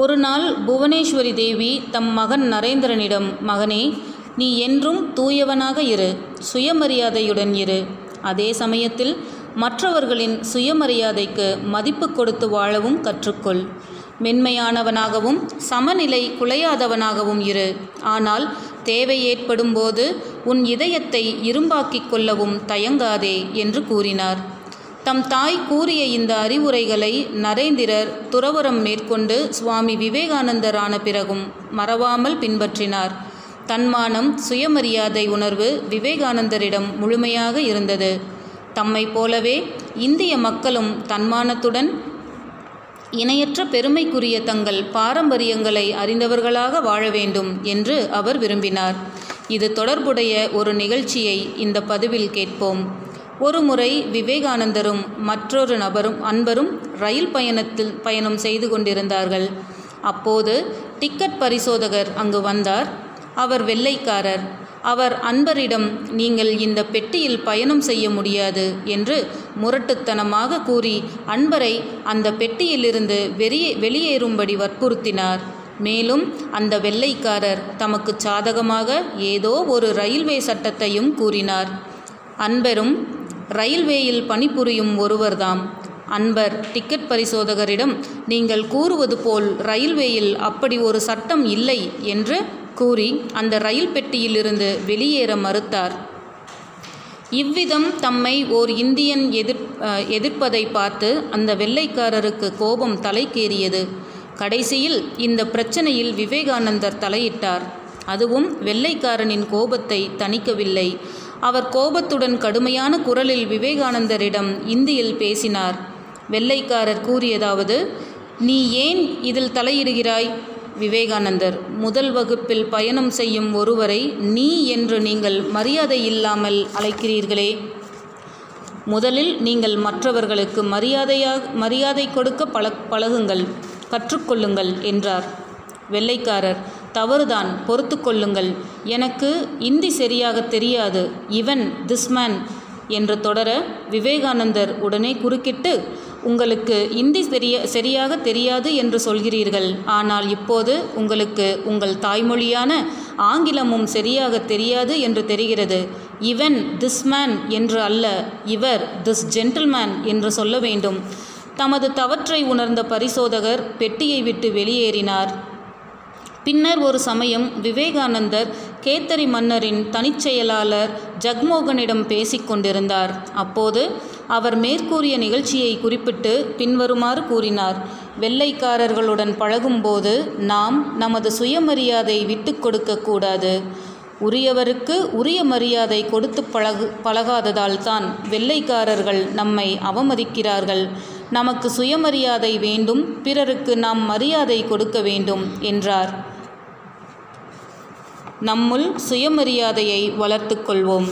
ஒரு நாள் புவனேஸ்வரி தேவி தம் மகன் நரேந்திரனிடம் மகனே நீ என்றும் தூயவனாக இரு சுயமரியாதையுடன் இரு. அதே சமயத்தில் மற்றவர்களின் சுயமரியாதைக்கு மதிப்பு கொடுத்து வாழவும் கற்றுக்கொள். மென்மையானவனாகவும் சமநிலை குலையாதவனாகவும் இரு. ஆனால் தேவை ஏற்படும் போது உன் இதயத்தை இரும்பாக்கிக் கொள்ளவும் தயங்காதே என்று கூறினார். தம் தாய் கூறிய இந்த அறிவுரைகளை நரேந்திரர் துறவரம் மேற்கொண்டு சுவாமி விவேகானந்தர் ஆன பிறகும் மறவாமல் பின்பற்றினார். தன்மானம் சுயமரியாதை உணர்வு விவேகானந்தரிடம் முழுமையாக இருந்தது. தம்மை போலவே இந்திய மக்களும் தன்மானத்துடன் இணையற்ற பெருமைக்குரிய தங்கள் பாரம்பரியங்களை அறிந்தவர்களாக வாழ வேண்டும் என்று அவர் விரும்பினார். இது தொடர்புடைய ஒரு நிகழ்ச்சியை இந்த பதிவில் கேட்போம். ஒருமுறை விவேகானந்தரும் மற்றொரு நபரும் அன்பரும் ரயில் பயணத்தில் பயணம் செய்து கொண்டிருந்தார்கள். அப்போது டிக்கெட் பரிசோதகர் அங்கு வந்தார். அவர் வெள்ளைக்காரர். அவர் அன்பரிடம் நீங்கள் இந்த பெட்டியில் பயணம் செய்ய முடியாது என்று முரட்டுத்தனமாக கூறி அன்பரை அந்த பெட்டியிலிருந்து வெளியே வெளியேறும்படி வற்புறுத்தினார். மேலும் அந்த வெள்ளைக்காரர் தமக்கு சாதகமாக ஏதோ ஒரு ரயில்வே சட்டத்தையும் கூறினார். அன்பரும் ரயில்வேயில் பணிபுரியும் ஒருவர்தாம். அன்பர் டிக்கெட் பரிசோதகரிடம் நீங்கள் கூறுவது போல் ரயில்வேயில் அப்படி ஒரு சட்டம் இல்லை என்று கூறி அந்த ரயில் பெட்டியிலிருந்து வெளியேற மறுத்தார். இவ்விதம் தம்மை ஓர் இந்தியன் எதிர் எதிர்ப்பதை பார்த்து அந்த வெள்ளைக்காரருக்கு கோபம் தலைக்கேறியது. கடைசியில் இந்த பிரச்சனையில் விவேகானந்தர் தலையிட்டார். அதுவும் வெள்ளைக்காரனின் கோபத்தை தணிக்கவில்லை. அவர் கோபத்துடன் கடுமையான குரலில் விவேகானந்தரிடம் இந்தியில் பேசினார். வெள்ளைக்காரர் கூறியதாவது நீ ஏன் இதில் தலையிடுகிறாய்? விவேகானந்தர் முதல் வகுப்பில் பயணம் செய்யும் ஒருவரை நீ என்று நீங்கள் மரியாதை இல்லாமல் அழைக்கிறீர்களே. முதலில் நீங்கள் மற்றவர்களுக்கு மரியாதையாக மரியாதை கொடுக்க பழ பழகுங்கள் கற்றுக்கொள்ளுங்கள் என்றார். வெள்ளைக்காரர் தவறுதான் பொறுத்து கொள்ளுங்கள். எனக்கு இந்தி சரியாக தெரியாது. இவன் திஸ் மேன் என்று தொடர விவேகானந்தர் உடனே குறுக்கிட்டு உங்களுக்கு இந்தி தெரிய சரியாக தெரியாது என்று சொல்கிறீர்கள். ஆனால் இப்போது உங்களுக்கு உங்கள் தாய்மொழியான ஆங்கிலமும் சரியாக தெரியாது என்று தெரிகிறது. இவன் திஸ் மேன் என்று அல்ல இவர் திஸ் ஜென்டில்மேன் என்று சொல்ல வேண்டும். தமது தவற்றை உணர்ந்த பரிசோதகர் பெட்டியை விட்டு வெளியேறினார். பின்னர் ஒரு சமயம் விவேகானந்தர் கேத்தரி மன்னரின் தனிச்செயலாளர் ஜக்மோகனிடம் பேசிக் கொண்டிருந்தார். அப்போது அவர் மேற்கூறிய நிகழ்ச்சியை குறிப்பிட்டு பின்வருமாறு கூறினார். வெள்ளைக்காரர்களுடன் பழகும்போது நாம் நமது சுயமரியாதை விட்டு கொடுக்கக்கூடாது உரியவருக்கு உரிய மரியாதை கொடுத்து பழகு பழகாததால் தான் வெள்ளைக்காரர்கள் நம்மை அவமதிக்கிறார்கள். நமக்கு சுயமரியாதை வேண்டும் பிறருக்கு நாம் மரியாதை கொடுக்க வேண்டும் என்றார். நம்முள் சுயமரியாதையை வளர்த்து கொள்வோம்.